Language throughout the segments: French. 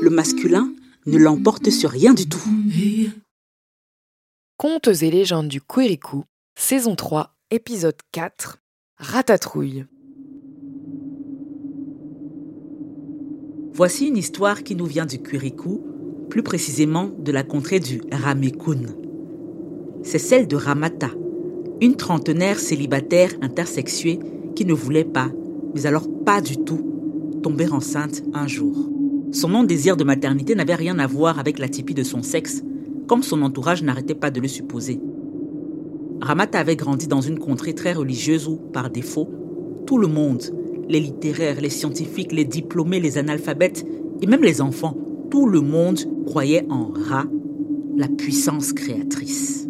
le masculin ne l'emporte sur rien du tout. Contes et légendes du Quirikou, saison 3, épisode 4, Ratatouille. Voici une histoire qui nous vient du Quirikou, plus précisément de la contrée du Ramekun. C'est celle de Ramata, une trentenaire célibataire intersexuée qui ne voulait pas, mais alors pas du tout, tomber enceinte un jour. Son non-désir de maternité n'avait rien à voir avec la typie de son sexe, comme son entourage n'arrêtait pas de le supposer. Ramata avait grandi dans une contrée très religieuse où, par défaut, tout le monde, les littéraires, les scientifiques, les diplômés, les analphabètes et même les enfants, tout le monde croyait en Ra, la puissance créatrice.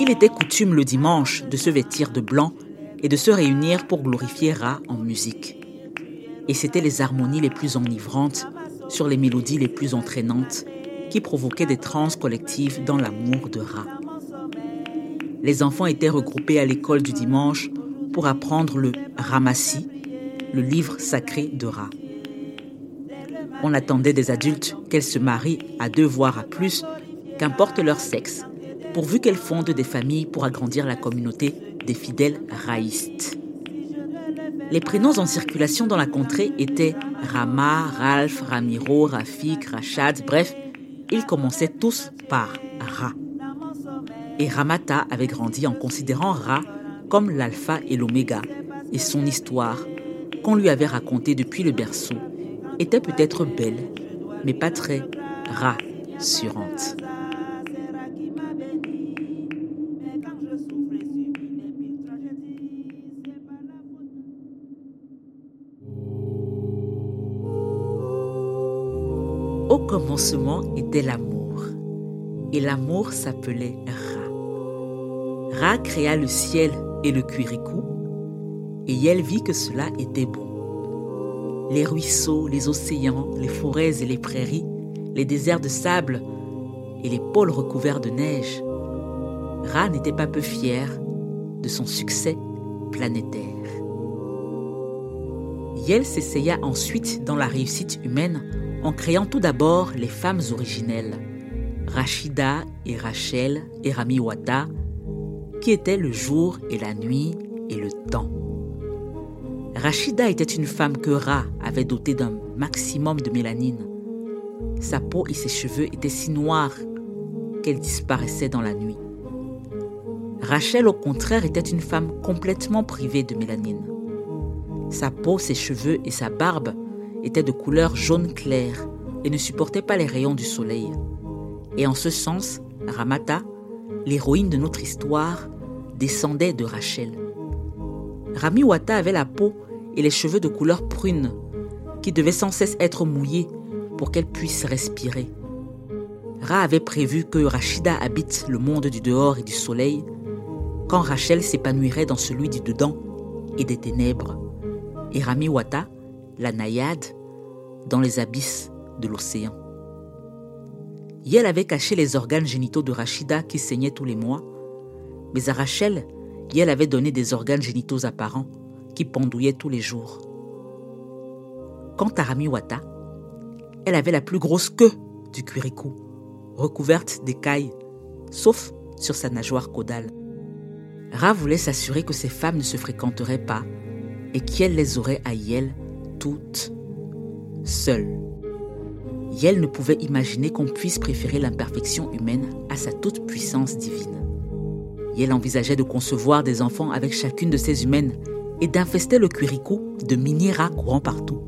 Il était coutume le dimanche de se vêtir de blanc et de se réunir pour glorifier Ra en musique. Et c'étaient les harmonies les plus enivrantes sur les mélodies les plus entraînantes qui provoquaient des transes collectives dans l'amour de Ra. Les enfants étaient regroupés à l'école du dimanche pour apprendre le Ramassi, le livre sacré de Ra. On attendait des adultes qu'elles se marient à deux voire à plus, qu'importe leur sexe, pourvu qu'elles fondent des familles pour agrandir la communauté des fidèles raïstes. Les prénoms en circulation dans la contrée étaient Rama, Ralph, Ramiro, Rafik, Rachad, bref, ils commençaient tous par Ra. Et Ramata avait grandi en considérant Ra comme l'alpha et l'oméga, et son histoire, qu'on lui avait racontée depuis le berceau, était peut-être belle, mais pas très rassurante. Au commencement était l'amour, et l'amour s'appelait Ra. Ra créa le ciel et le cuiricou, et elle vit que cela était bon. Les ruisseaux, les océans, les forêts et les prairies, les déserts de sable et les pôles recouverts de neige. Ra n'était pas peu fier de son succès planétaire. Yel s'essaya ensuite dans la réussite humaine en créant tout d'abord les femmes originelles, Rachida et Rachel et Ramiwata, qui étaient le jour et la nuit et le temps. Rachida était une femme que Ra avait dotée d'un maximum de mélanine. Sa peau et ses cheveux étaient si noirs qu'elle disparaissait dans la nuit. Rachel, au contraire, était une femme complètement privée de mélanine. Sa peau, ses cheveux et sa barbe étaient de couleur jaune clair et ne supportaient pas les rayons du soleil. Et en ce sens, Ramata, l'héroïne de notre histoire, descendait de Rachel. Ramiwata avait la peau et les cheveux de couleur prune, qui devaient sans cesse être mouillés pour qu'elle puisse respirer. Ra avait prévu que Rachida habite le monde du dehors et du soleil, quand Rachel s'épanouirait dans celui du dedans et des ténèbres, et Ramiwata, la naïade, dans les abysses de l'océan. Yel avait caché les organes génitaux de Rachida qui saignaient tous les mois, mais à Rachel, Yel avait donné des organes génitaux apparents qui pendouillaient tous les jours. Quant à Ramiwata, elle avait la plus grosse queue du cuiricou, recouverte d'écailles, sauf sur sa nageoire caudale. Ra voulait s'assurer que ces femmes ne se fréquenteraient pas et qu'elle les aurait à Yel toutes seules. Yel ne pouvait imaginer qu'on puisse préférer l'imperfection humaine à sa toute-puissance divine. Yel envisageait de concevoir des enfants avec chacune de ces humaines et d'infester le cuiricou de mini-rats courant partout.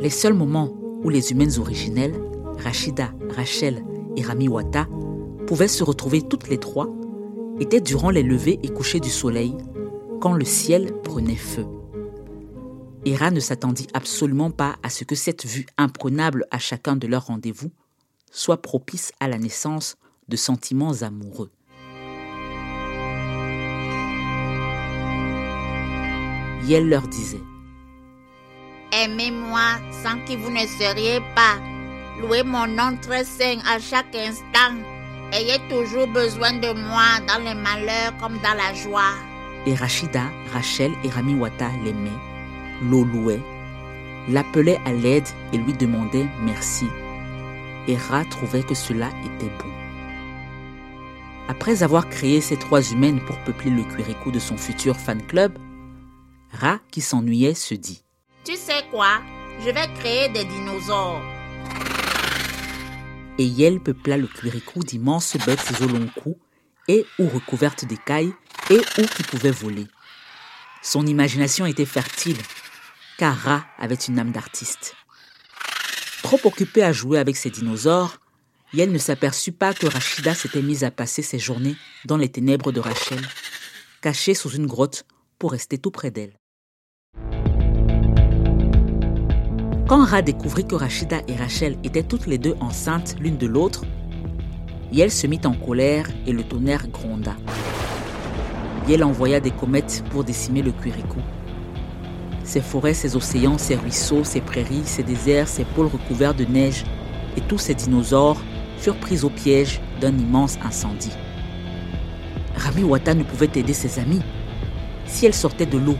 Les seuls moments où les humaines originelles, Rachida, Rachel et Ramiwata, pouvaient se retrouver toutes les trois étaient durant les levées et couchers du soleil, quand le ciel prenait feu. Héra ne s'attendit absolument pas à ce que cette vue imprenable à chacun de leurs rendez-vous soit propice à la naissance de sentiments amoureux. Yel leur disait Aimez-moi sans que vous ne seriez pas. Louez mon nom très saint à chaque instant. Ayez toujours besoin de moi dans les malheurs comme dans la joie. Et Rachida, Rachel et Ramiwata l'aimaient, l'eau louait, l'appelait à l'aide et lui demandait merci. Et Ra trouvait que cela était bon. Après avoir créé ces trois humaines pour peupler le cuiricou de son futur fan club, Ra, qui s'ennuyait, se dit Tu sais quoi? Je vais créer des dinosaures. Et Yel peupla le cuiricou d'immenses bêtes au long cou et ou recouvertes d'écailles et ou qui pouvaient voler. Son imagination était fertile, car Ra avait une âme d'artiste. Trop occupé à jouer avec ses dinosaures, Yel ne s'aperçut pas que Rachida s'était mise à passer ses journées dans les ténèbres de Rachel, cachée sous une grotte pour rester tout près d'elle. Quand Ra découvrit que Rachida et Rachel étaient toutes les deux enceintes l'une de l'autre, Yel se mit en colère et le tonnerre gronda. Yel envoya des comètes pour décimer le Quirico. Ses forêts, ses océans, ses ruisseaux, ses prairies, ses déserts, ses pôles recouverts de neige et tous ces dinosaures furent pris au piège d'un immense incendie. Rami Wata ne pouvait aider ses amis. Si elle sortait de l'eau,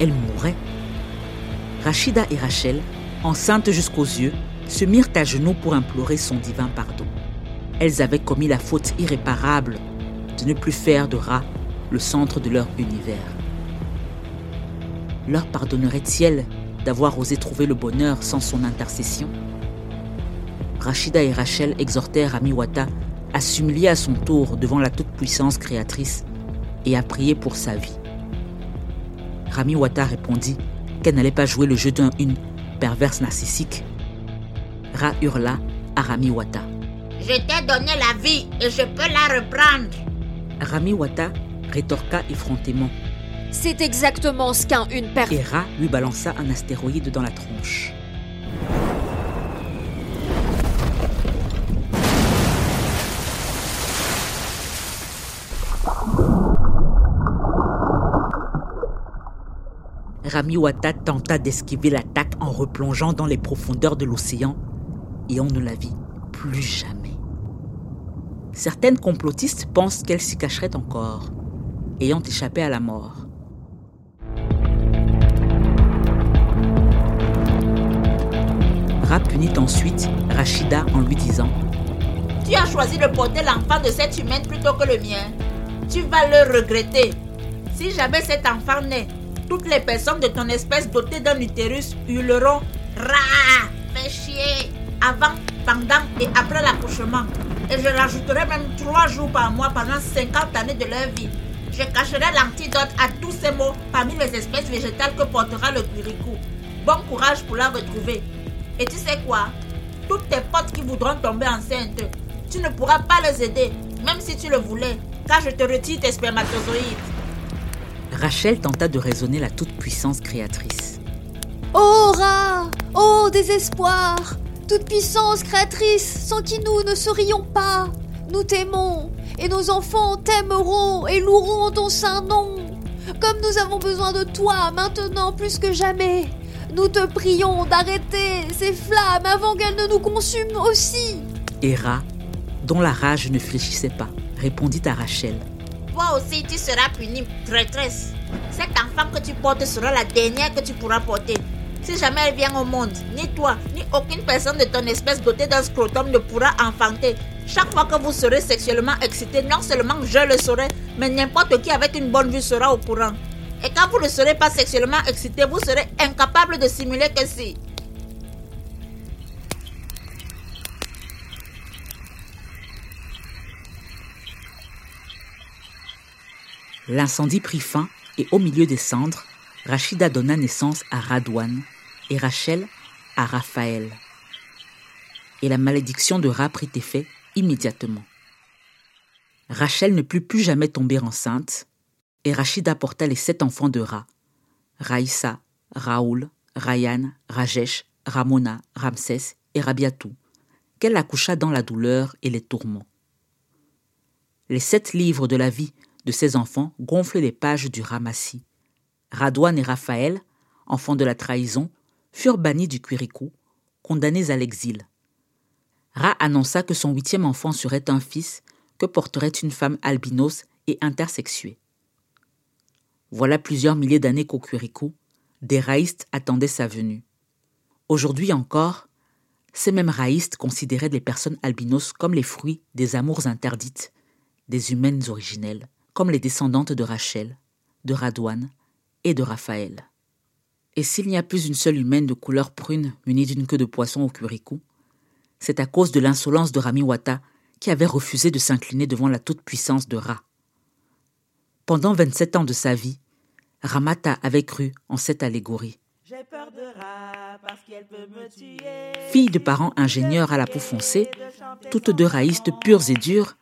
elle mourrait. Rachida et Rachel enceintes jusqu'aux yeux, se mirent à genoux pour implorer son divin pardon. Elles avaient commis la faute irréparable de ne plus faire de Ra le centre de leur univers. Leur pardonnerait-il d'avoir osé trouver le bonheur sans son intercession? Rachida et Rachel exhortèrent Amiwata à s'humilier à son tour devant la toute-puissance créatrice et à prier pour sa vie. Ramiwata répondit qu'elle n'allait pas jouer le jeu d'un une perverse narcissique. Ra hurla à Rami Wata. Je t'ai donné la vie et je peux la reprendre. Rami Wata rétorqua effrontément. C'est exactement ce qu'un une perverse. Et Ra lui balança un astéroïde dans la tronche. Ramiwata tenta d'esquiver l'attaque en replongeant dans les profondeurs de l'océan et on ne la vit plus jamais. Certaines complotistes pensent qu'elle s'y cacherait encore, ayant échappé à la mort. Ra punit ensuite Rachida en lui disant Tu as choisi de porter l'enfant de cette humaine plutôt que le mien. Tu vas le regretter. Si jamais cet enfant naît, toutes les personnes de ton espèce dotées d'un utérus hurleront Ra, fais chier avant, pendant et après l'accouchement. Et je rajouterai même trois jours par mois pendant 50 années de leur vie. Je cacherai l'antidote à tous ces mots parmi les espèces végétales que portera le curicou. Bon courage pour la retrouver. Et tu sais quoi? Toutes tes potes qui voudront tomber enceintes, tu ne pourras pas les aider, même si tu le voulais, car je te retire tes spermatozoïdes. Rachel tenta de raisonner la toute-puissance créatrice. Oh Ra Oh désespoir Toute puissance créatrice, sans qui nous ne serions pas. Nous t'aimons, et nos enfants t'aimeront et loueront ton saint nom. Comme nous avons besoin de toi maintenant plus que jamais, nous te prions d'arrêter ces flammes avant qu'elles ne nous consument aussi. Et Ra, dont la rage ne fléchissait pas, répondit à Rachel. Toi aussi, tu seras punie, traîtresse. Cet enfant que tu portes sera la dernière que tu pourras porter. Si jamais elle vient au monde, ni toi, ni aucune personne de ton espèce dotée d'un scrotum ne pourra enfanter. Chaque fois que vous serez sexuellement excité, non seulement je le saurai, mais n'importe qui avec une bonne vue sera au courant. Et quand vous ne serez pas sexuellement excité, vous serez incapable de simuler que si. L'incendie prit fin et au milieu des cendres, Rachida donna naissance à Radouane et Rachel à Raphaël. Et la malédiction de Ra prit effet immédiatement. Rachel ne put plus jamais tomber enceinte et Rachida porta les sept enfants de Ra, Raïssa, Raoul, Ryan, Rajesh, Ramona, Ramsès et Rabiatou, qu'elle accoucha dans la douleur et les tourments. Les sept livres de la vie de ses enfants gonflent les pages du ramassis. Radouane et Raphaël, enfants de la trahison, furent bannis du Quirikou, condamnés à l'exil. Ra annonça que son huitième enfant serait un fils que porterait une femme albinos et intersexuée. Voilà plusieurs milliers d'années qu'au Quirikou, des raïstes attendaient sa venue. Aujourd'hui encore, ces mêmes raïstes considéraient les personnes albinos comme les fruits des amours interdites des humaines originelles, comme les descendantes de Rachel, de Radouane et de Raphaël. Et s'il n'y a plus une seule humaine de couleur prune munie d'une queue de poisson au curicou, c'est à cause de l'insolence de Ramiwata qui avait refusé de s'incliner devant la toute-puissance de Ra. Pendant 27 ans de sa vie, Ramata avait cru en cette allégorie. Fille de parents ingénieurs à la peau foncée, toutes deux raïstes pures et dures,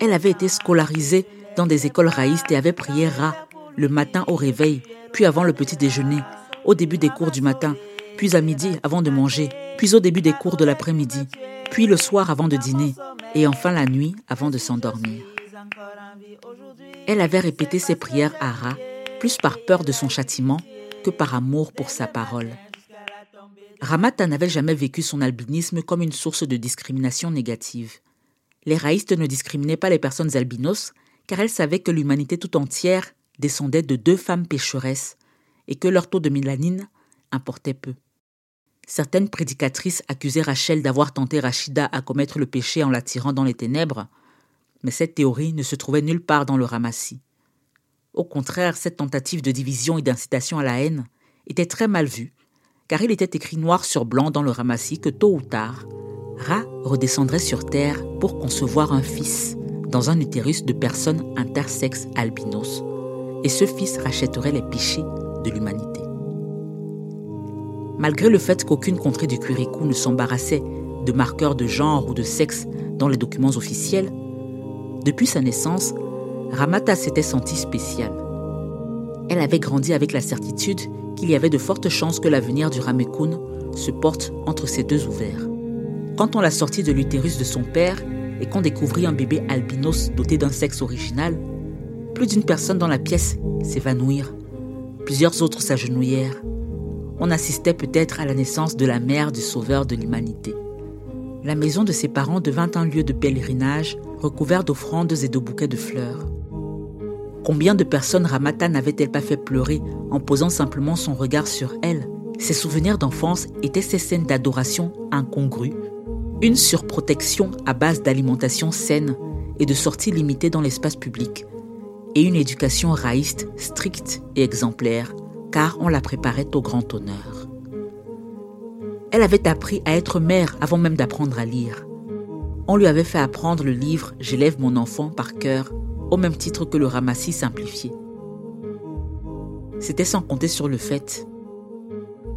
elle avait été scolarisée dans des écoles raïstes et avait prié Ra le matin au réveil, puis avant le petit déjeuner, au début des cours du matin, puis à midi avant de manger, puis au début des cours de l'après-midi, puis le soir avant de dîner, et enfin la nuit avant de s'endormir. Elle avait répété ses prières à Ra, plus par peur de son châtiment que par amour pour sa parole. Ramata n'avait jamais vécu son albinisme comme une source de discrimination négative. Les raïstes ne discriminaient pas les personnes albinos, car elles savaient que l'humanité tout entière descendait de deux femmes pécheresses et que leur taux de mélanine importait peu. Certaines prédicatrices accusaient Rachel d'avoir tenté Rachida à commettre le péché en l'attirant dans les ténèbres, mais cette théorie ne se trouvait nulle part dans le ramassis. Au contraire, cette tentative de division et d'incitation à la haine était très mal vue, car il était écrit noir sur blanc dans le ramassis que tôt ou tard, Ra redescendrait sur Terre pour concevoir un fils dans un utérus de personnes intersexes albinos, et ce fils rachèterait les péchés de l'humanité. Malgré le fait qu'aucune contrée du Quirikou ne s'embarrassait de marqueurs de genre ou de sexe dans les documents officiels, depuis sa naissance, Ramata s'était sentie spéciale. Elle avait grandi avec la certitude qu'il y avait de fortes chances que l'avenir du Ramekun se porte entre ses deux ouverts. Quand on l'a sortie de l'utérus de son père et qu'on découvrit un bébé albinos doté d'un sexe original, plus d'une personne dans la pièce s'évanouirent Plusieurs autres s'agenouillèrent. On assistait peut-être à la naissance de la mère du sauveur de l'humanité. La maison de ses parents devint un lieu de pèlerinage recouvert d'offrandes et de bouquets de fleurs. Combien de personnes Ramata n'avait-elle pas fait pleurer en posant simplement son regard sur elle? Ses souvenirs d'enfance étaient ces scènes d'adoration incongrues, une surprotection à base d'alimentation saine et de sorties limitées dans l'espace public, et une éducation raïste stricte et exemplaire, car on la préparait au grand honneur. Elle avait appris à être mère avant même d'apprendre à lire. On lui avait fait apprendre le livre J'élève mon enfant par cœur, au même titre que le ramassis simplifié. C'était sans compter sur le fait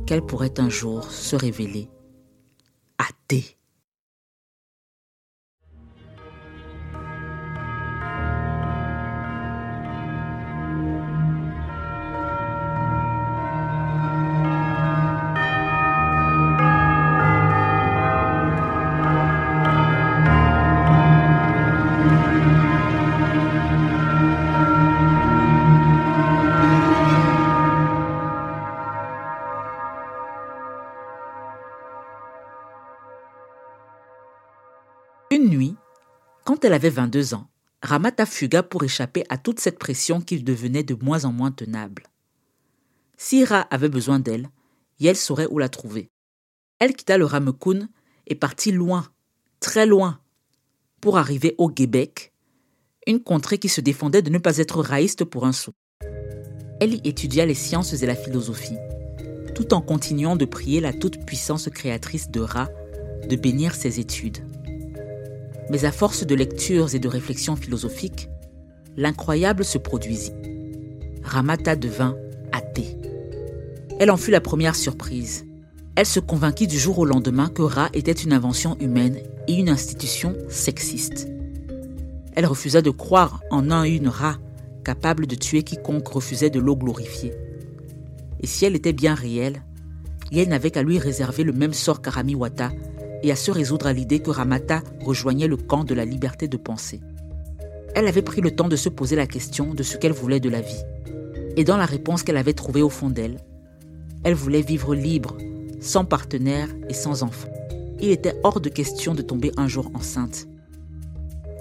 qu'elle pourrait un jour se révéler athée. Quand elle avait 22 ans, Ramata fuga pour échapper à toute cette pression qui devenait de moins en moins tenable. Si Ra avait besoin d'elle, Yel saurait où la trouver. Elle quitta le Ramekun et partit loin, très loin, pour arriver au Québec, une contrée qui se défendait de ne pas être raïste pour un sou. Elle y étudia les sciences et la philosophie, tout en continuant de prier la toute-puissance créatrice de Ra de bénir ses études. Mais à force de lectures et de réflexions philosophiques, l'incroyable se produisit. Ramata devint athée. Elle en fut la première surprise. Elle se convainquit du jour au lendemain que Ra était une invention humaine et une institution sexiste. Elle refusa de croire en un une Ra, capable de tuer quiconque refusait de l'eau glorifiée. Et si elle était bien réelle, Yen n'avait qu'à lui réserver le même sort qu'Arami Wata et à se résoudre à l'idée que Ramata rejoignait le camp de la liberté de penser. Elle avait pris le temps de se poser la question de ce qu'elle voulait de la vie. Et dans la réponse qu'elle avait trouvée au fond d'elle, elle voulait vivre libre, sans partenaire et sans enfant. Il était hors de question de tomber un jour enceinte.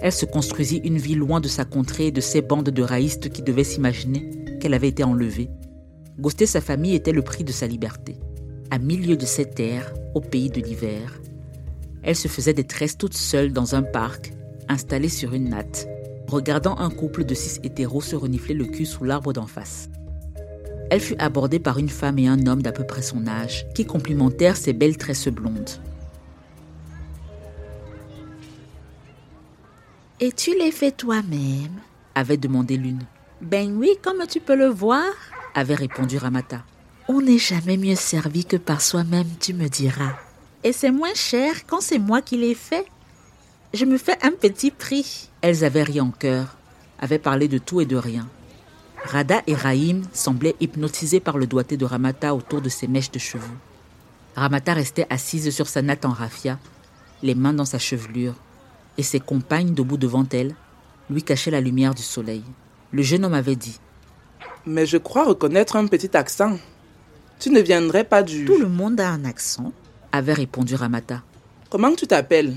Elle se construisit une vie loin de sa contrée et de ces bandes de raïstes qui devaient s'imaginer qu'elle avait été enlevée. Ghoster sa famille était le prix de sa liberté. À milieu de ces terres, au pays de l'hiver, elle se faisait des tresses toute seule dans un parc, installée sur une natte, regardant un couple de six hétéros se renifler le cul sous l'arbre d'en face. Elle fut abordée par une femme et un homme d'à peu près son âge, qui complimentèrent ses belles tresses blondes. Et tu les fais toi-même? avait demandé l'une. Ben oui, comme tu peux le voir, avait répondu Ramata. On n'est jamais mieux servi que par soi-même, tu me diras. Et c'est moins cher quand c'est moi qui les fais. Je me fais un petit prix. Elles avaient ri en cœur, avaient parlé de tout et de rien. Rada et Raïm semblaient hypnotisés par le doigté de Ramata autour de ses mèches de cheveux. Ramata restait assise sur sa natte en raffia, les mains dans sa chevelure, et ses compagnes debout devant elle lui cachaient la lumière du soleil. Le jeune homme avait dit Mais je crois reconnaître un petit accent. Tu ne viendrais pas du. Tout le monde a un accent, avait répondu Ramata. Comment tu t'appelles?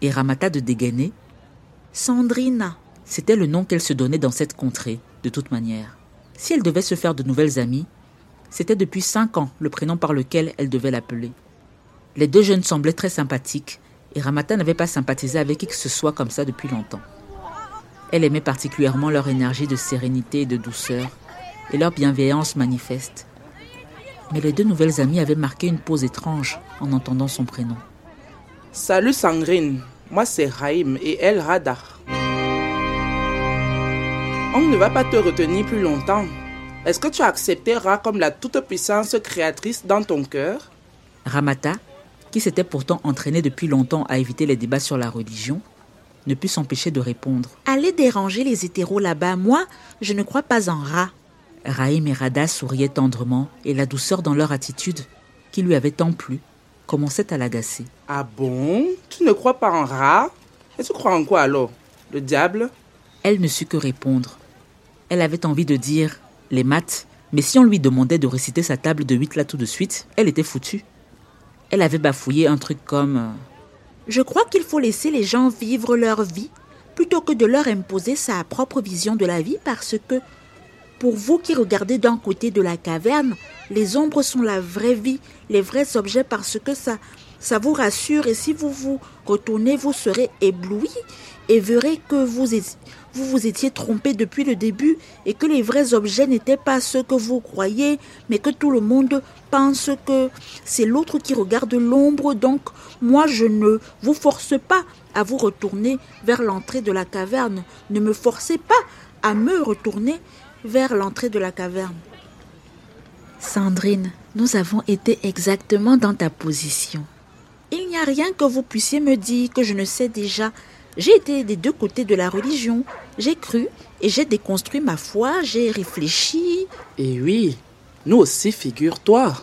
Et Ramata de dégainer Sandrina. C'était le nom qu'elle se donnait dans cette contrée, de toute manière. Si elle devait se faire de nouvelles amies, c'était depuis cinq ans le prénom par lequel elle devait l'appeler. Les deux jeunes semblaient très sympathiques, et Ramata n'avait pas sympathisé avec qui que ce soit comme ça depuis longtemps. Elle aimait particulièrement leur énergie de sérénité et de douceur, et leur bienveillance manifeste. Mais les deux nouvelles amies avaient marqué une pause étrange en entendant son prénom. Salut Sangrine, moi c'est Raïm et elle Radar. On ne va pas te retenir plus longtemps. Est-ce que tu accepteras comme la toute-puissance créatrice dans ton cœur? Ramata, qui s'était pourtant entraîné depuis longtemps à éviter les débats sur la religion, ne put s'empêcher de répondre. Allez déranger les hétéros là-bas, moi, je ne crois pas en rat. Raïm et Rada souriaient tendrement et la douceur dans leur attitude, qui lui avait tant plu, commençait à l'agacer. Ah bon? Tu ne crois pas en rat Et tu crois en quoi alors? Le diable? Elle ne sut que répondre. Elle avait envie de dire les maths, mais si on lui demandait de réciter sa table de huit là tout de suite, elle était foutue. Elle avait bafouillé un truc comme euh, Je crois qu'il faut laisser les gens vivre leur vie plutôt que de leur imposer sa propre vision de la vie parce que pour vous qui regardez d'un côté de la caverne, les ombres sont la vraie vie, les vrais objets parce que ça, ça vous rassure et si vous vous retournez, vous serez ébloui et verrez que vous, vous vous étiez trompé depuis le début et que les vrais objets n'étaient pas ceux que vous croyez, mais que tout le monde pense que c'est l'autre qui regarde l'ombre. Donc, moi, je ne vous force pas à vous retourner vers l'entrée de la caverne. Ne me forcez pas à me retourner vers l'entrée de la caverne. Sandrine, nous avons été exactement dans ta position. Il n'y a rien que vous puissiez me dire que je ne sais déjà. J'ai été des deux côtés de la religion. J'ai cru et j'ai déconstruit ma foi, j'ai réfléchi. Et oui, nous aussi, figure-toi.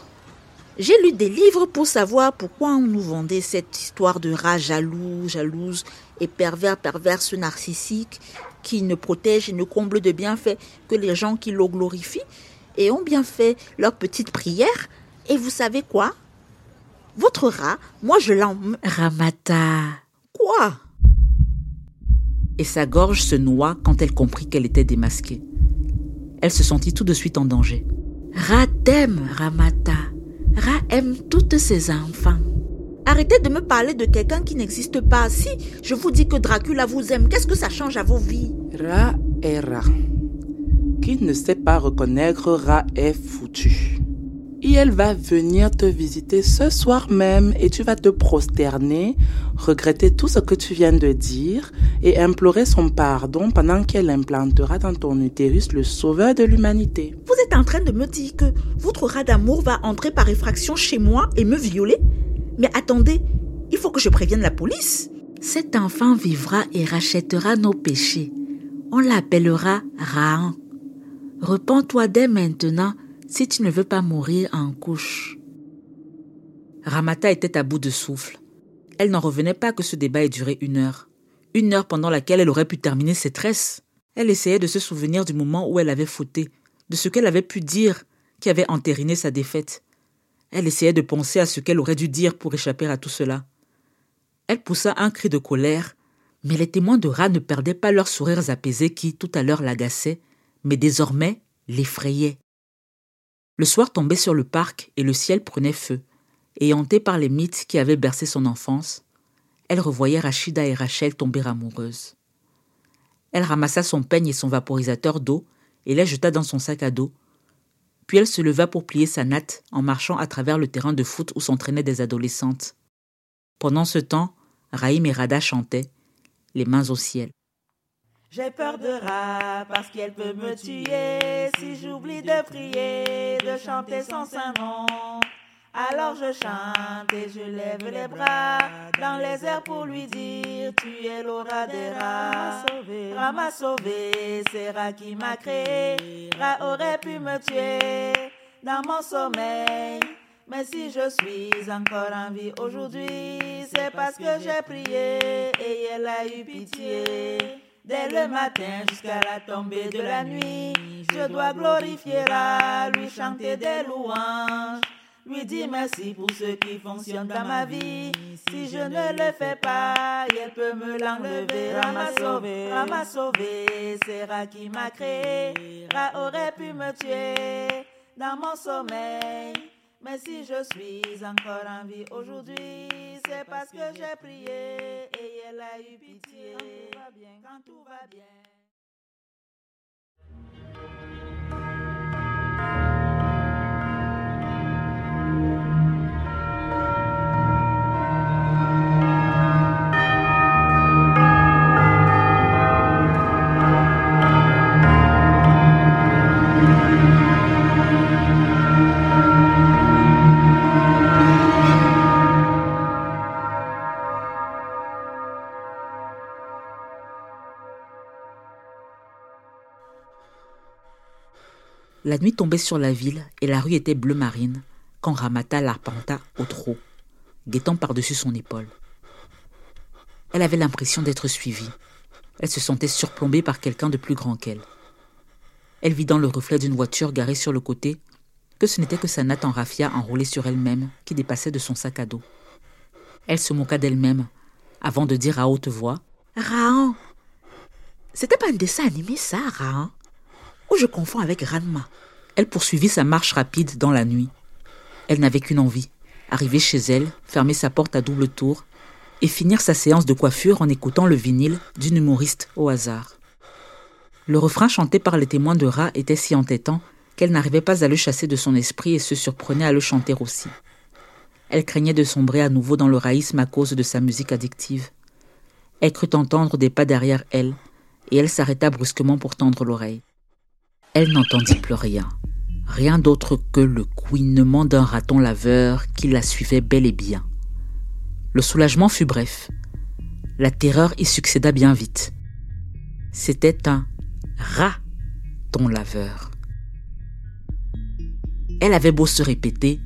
J'ai lu des livres pour savoir pourquoi on nous vendait cette histoire de rat jaloux, jalouse et pervers, perverse narcissique qui ne protège et ne comble de bienfaits que les gens qui le glorifient et ont bien fait leur petite prière. Et vous savez quoi? Votre rat, moi je l'en... Ramata. Quoi? Et sa gorge se noie quand elle comprit qu'elle était démasquée. Elle se sentit tout de suite en danger. Rat t'aime, Ramata. Rat aime toutes ses enfants. Arrêtez de me parler de quelqu'un qui n'existe pas. Si je vous dis que Dracula vous aime, qu'est-ce que ça change à vos vies? Ra est Ra. Qui ne sait pas reconnaître Ra est foutu. Et elle va venir te visiter ce soir même et tu vas te prosterner, regretter tout ce que tu viens de dire et implorer son pardon pendant qu'elle implantera dans ton utérus le sauveur de l'humanité. Vous êtes en train de me dire que votre rat d'amour va entrer par effraction chez moi et me violer? Mais attendez, il faut que je prévienne la police. Cet enfant vivra et rachètera nos péchés. On l'appellera Rahan. Repends-toi dès maintenant si tu ne veux pas mourir en couche. Ramata était à bout de souffle. Elle n'en revenait pas que ce débat ait duré une heure. Une heure pendant laquelle elle aurait pu terminer ses tresses. Elle essayait de se souvenir du moment où elle avait fauté, de ce qu'elle avait pu dire qui avait entériné sa défaite. Elle essayait de penser à ce qu'elle aurait dû dire pour échapper à tout cela. Elle poussa un cri de colère, mais les témoins de rat ne perdaient pas leurs sourires apaisés qui, tout à l'heure, l'agaçaient, mais désormais l'effrayaient. Le soir tombait sur le parc et le ciel prenait feu, et hantée par les mythes qui avaient bercé son enfance, elle revoyait Rachida et Rachel tomber amoureuses. Elle ramassa son peigne et son vaporisateur d'eau et les jeta dans son sac à dos, puis elle se leva pour plier sa natte en marchant à travers le terrain de foot où s'entraînaient des adolescentes. Pendant ce temps, Raïm et Rada chantaient, les mains au ciel. J'ai peur de rat parce qu'elle peut me tuer si j'oublie de prier, de chanter son saint nom. Alors je chante et je lève les bras dans les airs pour lui dire Tu es l'aura des rats. Rat m'a sauvé, c'est Rat qui m'a créé. Rat aurait pu me tuer dans mon sommeil. Mais si je suis encore en vie aujourd'hui, c'est parce que j'ai prié et elle a eu pitié. Dès le matin jusqu'à la tombée de la nuit, je dois glorifier Rat, lui chanter des louanges. Lui dis merci pour ce qui fonctionne dans ma vie. Si je ne le fais pas, elle peut me l'enlever. Ra m'a sauvé, Ra m'a sauvé. C'est Ra qui m'a créé. Ra aurait pu me tuer dans mon sommeil. Mais si je suis encore en vie aujourd'hui, c'est parce que j'ai prié et elle a eu pitié. Quand tout va bien, quand tout va bien. La nuit tombait sur la ville et la rue était bleu marine quand Ramata l'arpenta au trot, guettant par-dessus son épaule. Elle avait l'impression d'être suivie. Elle se sentait surplombée par quelqu'un de plus grand qu'elle. Elle vit dans le reflet d'une voiture garée sur le côté que ce n'était que sa natte en raffia enroulée sur elle-même qui dépassait de son sac à dos. Elle se moqua d'elle-même avant de dire à haute voix Rahan C'était pas un dessin animé, ça, Rahan Ou je confonds avec Ranma Elle poursuivit sa marche rapide dans la nuit. Elle n'avait qu'une envie arriver chez elle, fermer sa porte à double tour et finir sa séance de coiffure en écoutant le vinyle d'une humoriste au hasard. Le refrain chanté par les témoins de Ra était si entêtant qu'elle n'arrivait pas à le chasser de son esprit et se surprenait à le chanter aussi. Elle craignait de sombrer à nouveau dans le raïsme à cause de sa musique addictive. Elle crut entendre des pas derrière elle, et elle s'arrêta brusquement pour tendre l'oreille. Elle n'entendit plus rien, rien d'autre que le couinement d'un raton laveur qui la suivait bel et bien. Le soulagement fut bref. La terreur y succéda bien vite. C'était un raton laveur. Elle avait beau se répéter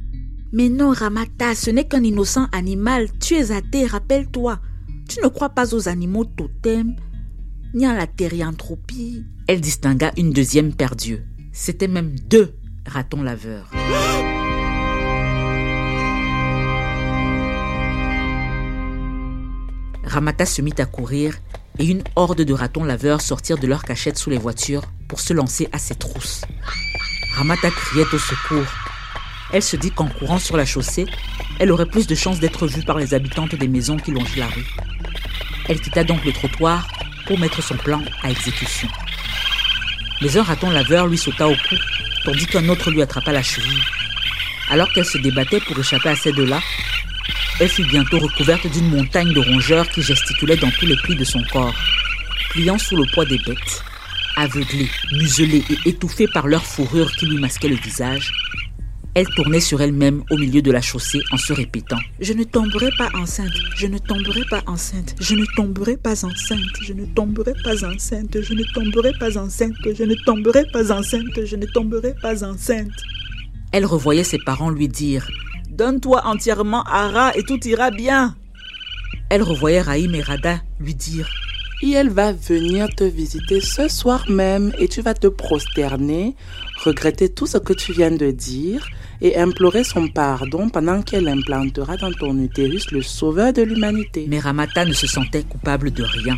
Mais non, Ramata, ce n'est qu'un innocent animal. Tu es athée, rappelle-toi. Tu ne crois pas aux animaux totems, ni à la thérianthropie. Elle distingua une deuxième paire d'yeux. C'était même deux ratons laveurs. Ramata se mit à courir et une horde de ratons laveurs sortirent de leur cachette sous les voitures pour se lancer à ses trousses. Ramata criait au secours. Elle se dit qu'en courant sur la chaussée, elle aurait plus de chances d'être vue par les habitantes des maisons qui longeaient la rue. Elle quitta donc le trottoir pour mettre son plan à exécution. Mais un raton laveur lui sauta au cou, tandis qu'un autre lui attrapa la cheville. Alors qu'elle se débattait pour échapper à ces deux-là, elle fut bientôt recouverte d'une montagne de rongeurs qui gesticulaient dans tous les plis de son corps, pliant sous le poids des bêtes. Aveuglée, muselée et étouffée par leur fourrure qui lui masquait le visage, Elle tournait sur elle-même au milieu de la chaussée en se répétant ⁇ Je ne tomberai pas enceinte, je ne tomberai pas enceinte, je ne tomberai pas enceinte, je ne tomberai pas enceinte, je ne tomberai pas enceinte, je ne tomberai pas enceinte, je ne tomberai pas enceinte. Elle revoyait ses parents lui dire ⁇ Donne-toi entièrement à Ra et tout ira bien !⁇ Elle revoyait Raïm et Rada lui dire et elle va venir te visiter ce soir même et tu vas te prosterner, regretter tout ce que tu viens de dire et implorer son pardon pendant qu'elle implantera dans ton utérus le sauveur de l'humanité. Mais Ramata ne se sentait coupable de rien.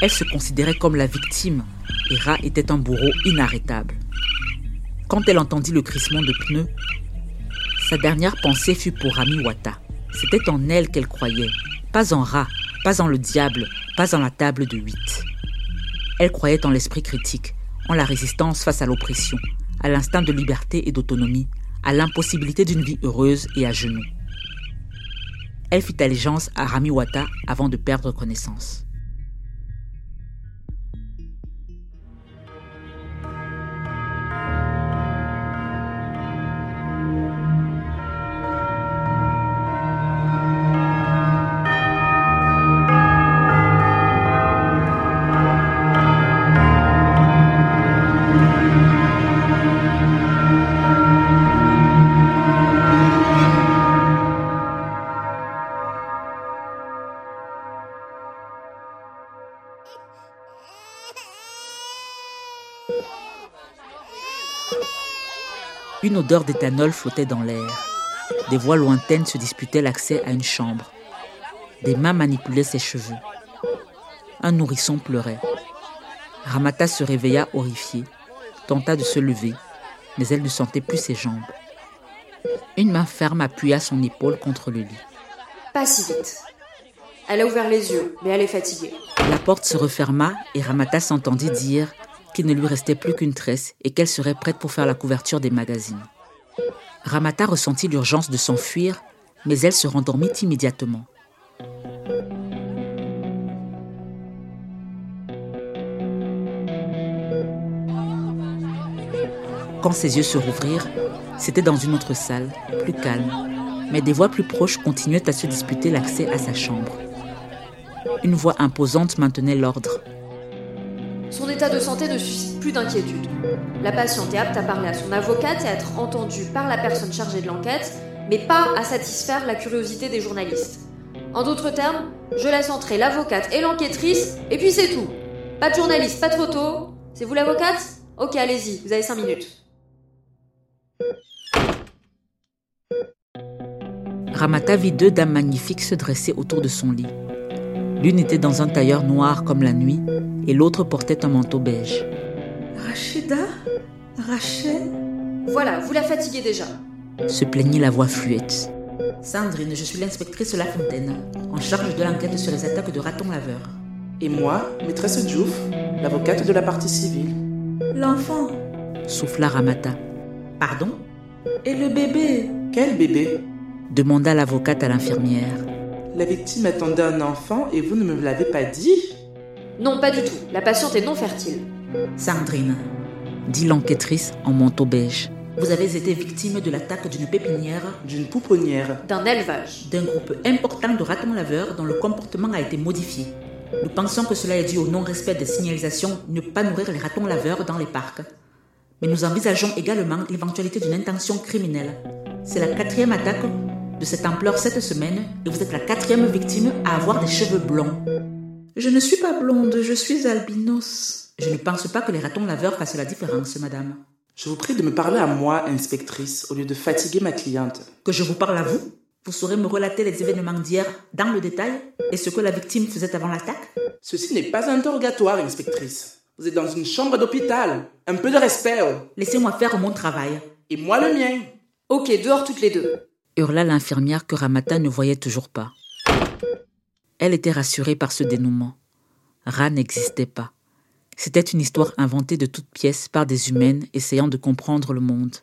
Elle se considérait comme la victime et Ra était un bourreau inarrêtable. Quand elle entendit le crissement de pneus, sa dernière pensée fut pour Rami Wata. C'était en elle qu'elle croyait, pas en Ra, pas en le diable, pas en la table de huit. Elle croyait en l'esprit critique, en la résistance face à l'oppression, à l'instinct de liberté et d'autonomie, à l'impossibilité d'une vie heureuse et à genoux. Elle fit allégeance à Rami Wata avant de perdre connaissance. Une odeur d'éthanol flottait dans l'air. Des voix lointaines se disputaient l'accès à une chambre. Des mains manipulaient ses cheveux. Un nourrisson pleurait. Ramata se réveilla horrifiée, tenta de se lever, mais elle ne sentait plus ses jambes. Une main ferme appuya son épaule contre le lit. Pas si vite. Elle a ouvert les yeux, mais elle est fatiguée. La porte se referma et Ramata s'entendit dire qu'il ne lui restait plus qu'une tresse et qu'elle serait prête pour faire la couverture des magazines. Ramata ressentit l'urgence de s'enfuir, mais elle se rendormit immédiatement. Quand ses yeux se rouvrirent, c'était dans une autre salle, plus calme, mais des voix plus proches continuaient à se disputer l'accès à sa chambre. Une voix imposante maintenait l'ordre. De santé ne suscite plus d'inquiétude. La patiente est apte à parler à son avocate et à être entendue par la personne chargée de l'enquête, mais pas à satisfaire la curiosité des journalistes. En d'autres termes, je laisse entrer l'avocate et l'enquêtrice, et puis c'est tout. Pas de journaliste, pas de photo. C'est vous l'avocate? Ok, allez-y, vous avez cinq minutes. Ramata vit deux dames magnifiques se dresser autour de son lit. L'une était dans un tailleur noir comme la nuit et l'autre portait un manteau beige. Rachida? Rachel? Voilà, vous la fatiguez déjà. Se plaignit la voix fluette. Sandrine, je suis l'inspectrice Lafontaine, en charge de l'enquête sur les attaques de ratons laveurs. Et moi, maîtresse Diouf, l'avocate de la partie civile. L'enfant Souffla Ramata. Pardon? Et le bébé? Quel bébé? Demanda l'avocate à l'infirmière. La victime attendait un enfant et vous ne me l'avez pas dit? Non, pas du tout. La patiente est non fertile. Sandrine, dit l'enquêtrice en manteau beige. vous avez été victime de l'attaque d'une pépinière, D'une pouponnière. D'un élevage. d'un groupe important de ratons laveurs dont le comportement a été modifié. Nous pensons que cela est dû au non-respect des signalisations ne pas nourrir les ratons laveurs dans les parcs. Mais nous envisageons également l'éventualité d'une intention criminelle. C'est la quatrième attaque de cette ampleur cette semaine et vous êtes la quatrième victime à avoir des cheveux blonds. Je ne suis pas blonde, je suis albinos. Je ne pense pas que les ratons laveurs fassent la différence, madame. Je vous prie de me parler à moi, inspectrice, au lieu de fatiguer ma cliente. Que je vous parle à vous? Vous saurez me relater les événements d'hier dans le détail et ce que la victime faisait avant l'attaque? Ceci n'est pas un interrogatoire, inspectrice. Vous êtes dans une chambre d'hôpital. Un peu de respect. oh. Laissez-moi faire mon travail. Et moi le mien. Ok, dehors toutes les deux. Hurla l'infirmière que Ramata ne voyait toujours pas. Elle était rassurée par ce dénouement. Ra n'existait pas. C'était une histoire inventée de toutes pièces par des humaines essayant de comprendre le monde.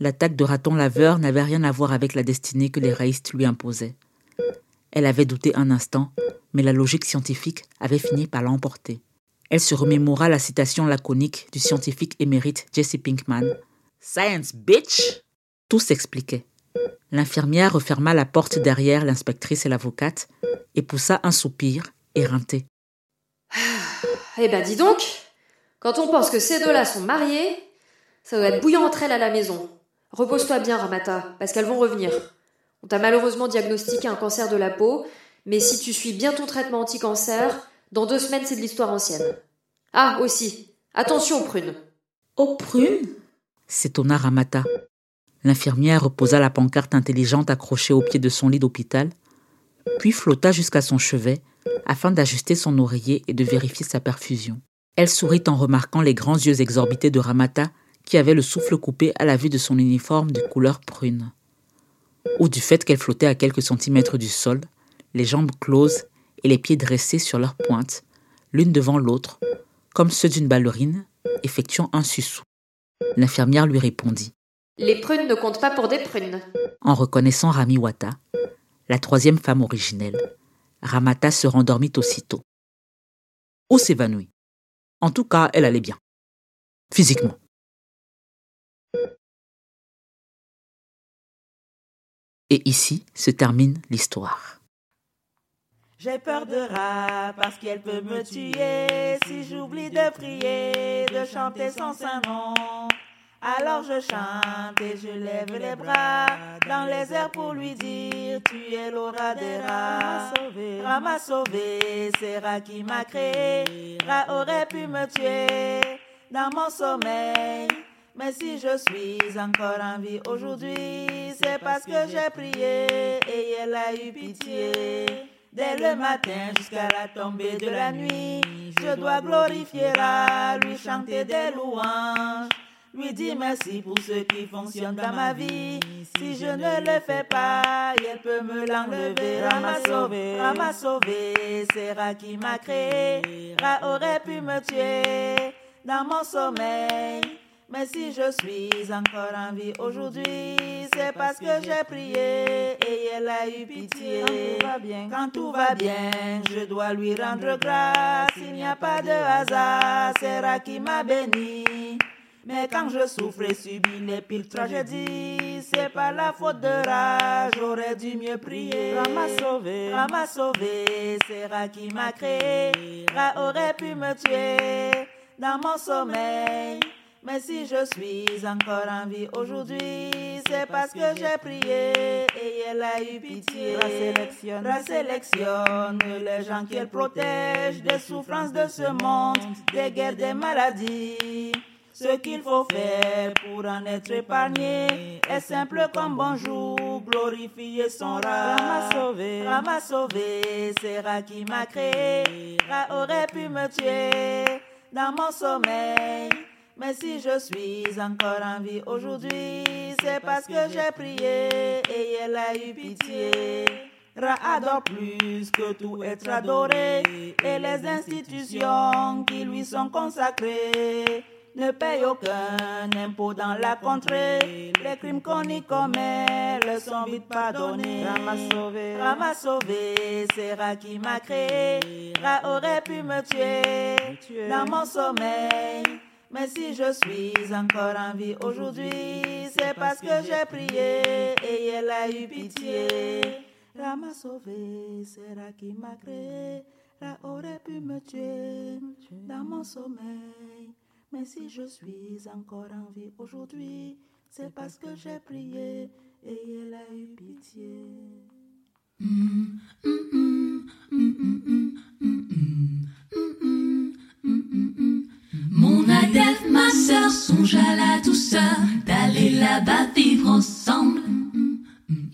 L'attaque de raton laveur n'avait rien à voir avec la destinée que les raïstes lui imposaient. Elle avait douté un instant, mais la logique scientifique avait fini par l'emporter. Elle se remémora la citation laconique du scientifique émérite Jesse Pinkman. Science, bitch Tout s'expliquait. L'infirmière referma la porte derrière l'inspectrice et l'avocate et poussa un soupir éreinté. Eh ben dis donc, quand on pense que ces deux-là sont mariés, ça doit être bouillant entre elles à la maison. Repose-toi bien, Ramata, parce qu'elles vont revenir. On t'a malheureusement diagnostiqué un cancer de la peau, mais si tu suis bien ton traitement anti-cancer, dans deux semaines c'est de l'histoire ancienne. Ah, aussi, attention aux prunes. Aux prunes s'étonna Ramata. L'infirmière reposa la pancarte intelligente accrochée au pied de son lit d'hôpital, puis flotta jusqu'à son chevet afin d'ajuster son oreiller et de vérifier sa perfusion. Elle sourit en remarquant les grands yeux exorbités de Ramata qui avait le souffle coupé à la vue de son uniforme de couleur prune. Ou du fait qu'elle flottait à quelques centimètres du sol, les jambes closes et les pieds dressés sur leurs pointes, l'une devant l'autre, comme ceux d'une ballerine, effectuant un sussou. L'infirmière lui répondit. Les prunes ne comptent pas pour des prunes. En reconnaissant Rami Wata, la troisième femme originelle, Ramata se rendormit aussitôt. Ou s'évanouit. En tout cas, elle allait bien. Physiquement. Et ici se termine l'histoire. J'ai peur de rat parce qu'elle peut me tuer si j'oublie de prier, de chanter saint nom. Alors je chante et je lève les bras dans les airs pour lui dire Tu es l'aura des rats. Rat m'a sauvé, c'est Rat qui m'a créé. Rat aurait pu me tuer dans mon sommeil. Mais si je suis encore en vie aujourd'hui, c'est parce que j'ai prié et elle a eu pitié. Dès le matin jusqu'à la tombée de la nuit, je dois glorifier à lui chanter des louanges. Lui dire merci pour ce qui fonctionne dans ma vie. Si je ne le fais pas, elle peut me l'enlever. Ra m'a sauvé, Ra m'a sauvé, c'est Ra qui m'a créé. Ra aurait pu me tuer dans mon sommeil. Mais si je suis encore en vie aujourd'hui, c'est parce que j'ai prié et elle a eu pitié. Quand tout va bien, quand tout va bien je dois lui rendre grâce. Il n'y a pas de hasard, c'est Ra qui m'a béni. Mais quand je souffre et subis les pires tragédies, c'est pas la faute de Ra, j'aurais dû mieux prier. Ra m'a sauvé, Ra m'a sauvé, c'est Ra qui m'a créé. Ra aurait pu me tuer dans mon sommeil. Mais si je suis encore en vie aujourd'hui, c'est parce que j'ai prié et elle a eu pitié. La sélectionne, la sélectionne les gens qu'elle protège des souffrances de ce monde, des guerres, des maladies. Ce qu'il faut faire pour en être épargné est simple comme bonjour, glorifier son rat. m'a sauvé, m'a sauvé, c'est Ra qui m'a créé. Ra aurait pu me tuer dans mon sommeil. Mais si je suis encore en vie aujourd'hui, c'est parce que j'ai prié et elle a eu pitié. Ra adore plus que tout être adoré et les institutions qui lui sont consacrées ne payent aucun impôt dans la contrée. Les crimes qu'on y commet le sont vite pardonnés. Ra m'a sauvé, Ra m'a sauvé, c'est Ra qui m'a créé. Ra aurait pu me tuer dans mon sommeil. Mais si je suis encore en vie aujourd'hui, c'est parce que j'ai prié et elle a eu pitié. Ra m'a sauvé, c'est Ra qui m'a créé. Ra aurait pu me tuer dans mon sommeil. Mais si je suis encore en vie aujourd'hui, c'est parce que j'ai prié et elle a eu pitié. Mon adepte, ma sœur, songe à la douceur d'aller là-bas vivre ensemble.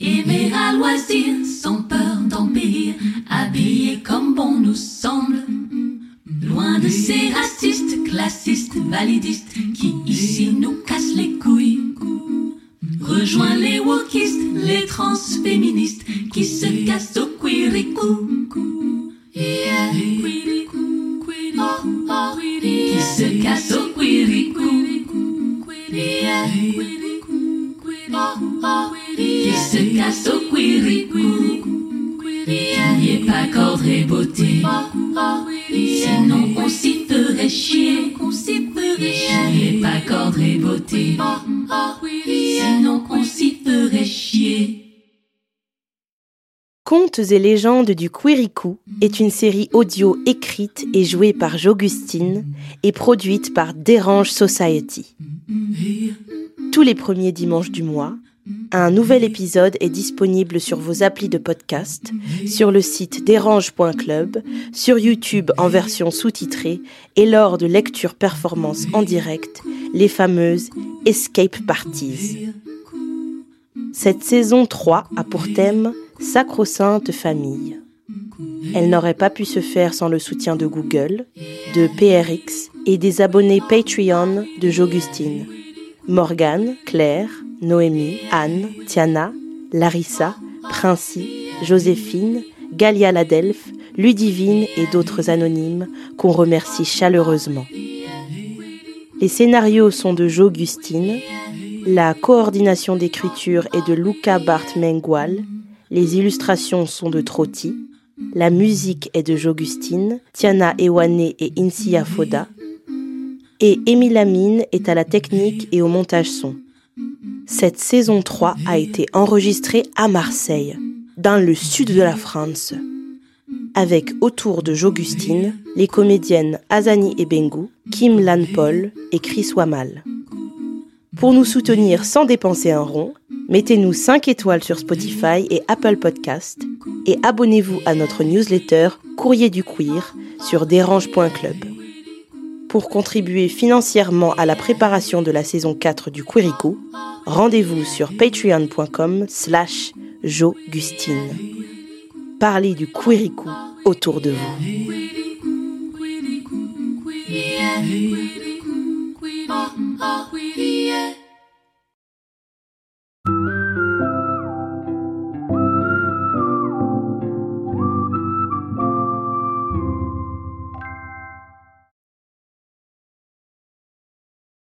Aimer à loisir, sans peur d'en périr, habillé comme bon nous semble. Loin de ces racistes, classistes, validistes qui ici nous cassent les couilles. Rejoins les wokistes, les transféministes qui se cassent au queericou. Yeah. Oh, oh, qui se cassent au queericou. Yeah. Oh, qui se cassent au queericou. Qui est pas cordre beauté. Contes et légendes du Quirikou est une série audio écrite et jouée par J'Augustine et produite par Dérange Society. Tous les premiers dimanches du mois, un nouvel épisode est disponible sur vos applis de podcast, sur le site dérange.club, sur YouTube en version sous-titrée et lors de lectures performances en direct, les fameuses Escape Parties. Cette saison 3 a pour thème Sacro-Sainte Famille. Elle n'aurait pas pu se faire sans le soutien de Google, de PRX et des abonnés Patreon de J'Augustine. Morgane, Claire, Noémie, Anne, Tiana, Larissa, Princi, Joséphine, Galia Ladelph, Ludivine et d'autres anonymes qu'on remercie chaleureusement. Les scénarios sont de J'Augustine, la coordination d'écriture est de Luca Bart Mengual, les illustrations sont de Trotti, la musique est de J'Augustine, Tiana Ewane et Insia Foda, et Émile Amine est à la technique et au montage son. Cette saison 3 a été enregistrée à Marseille, dans le sud de la France, avec autour de J'Augustine les comédiennes Azani Ebengu, Kim Lan Paul et Chris Wamal. Pour nous soutenir sans dépenser un rond, mettez-nous 5 étoiles sur Spotify et Apple Podcast et abonnez-vous à notre newsletter Courrier du Queer sur dérange.club pour contribuer financièrement à la préparation de la saison 4 du Quirico, rendez-vous sur patreon.com slash jogustine. Parlez du Quirico autour de vous.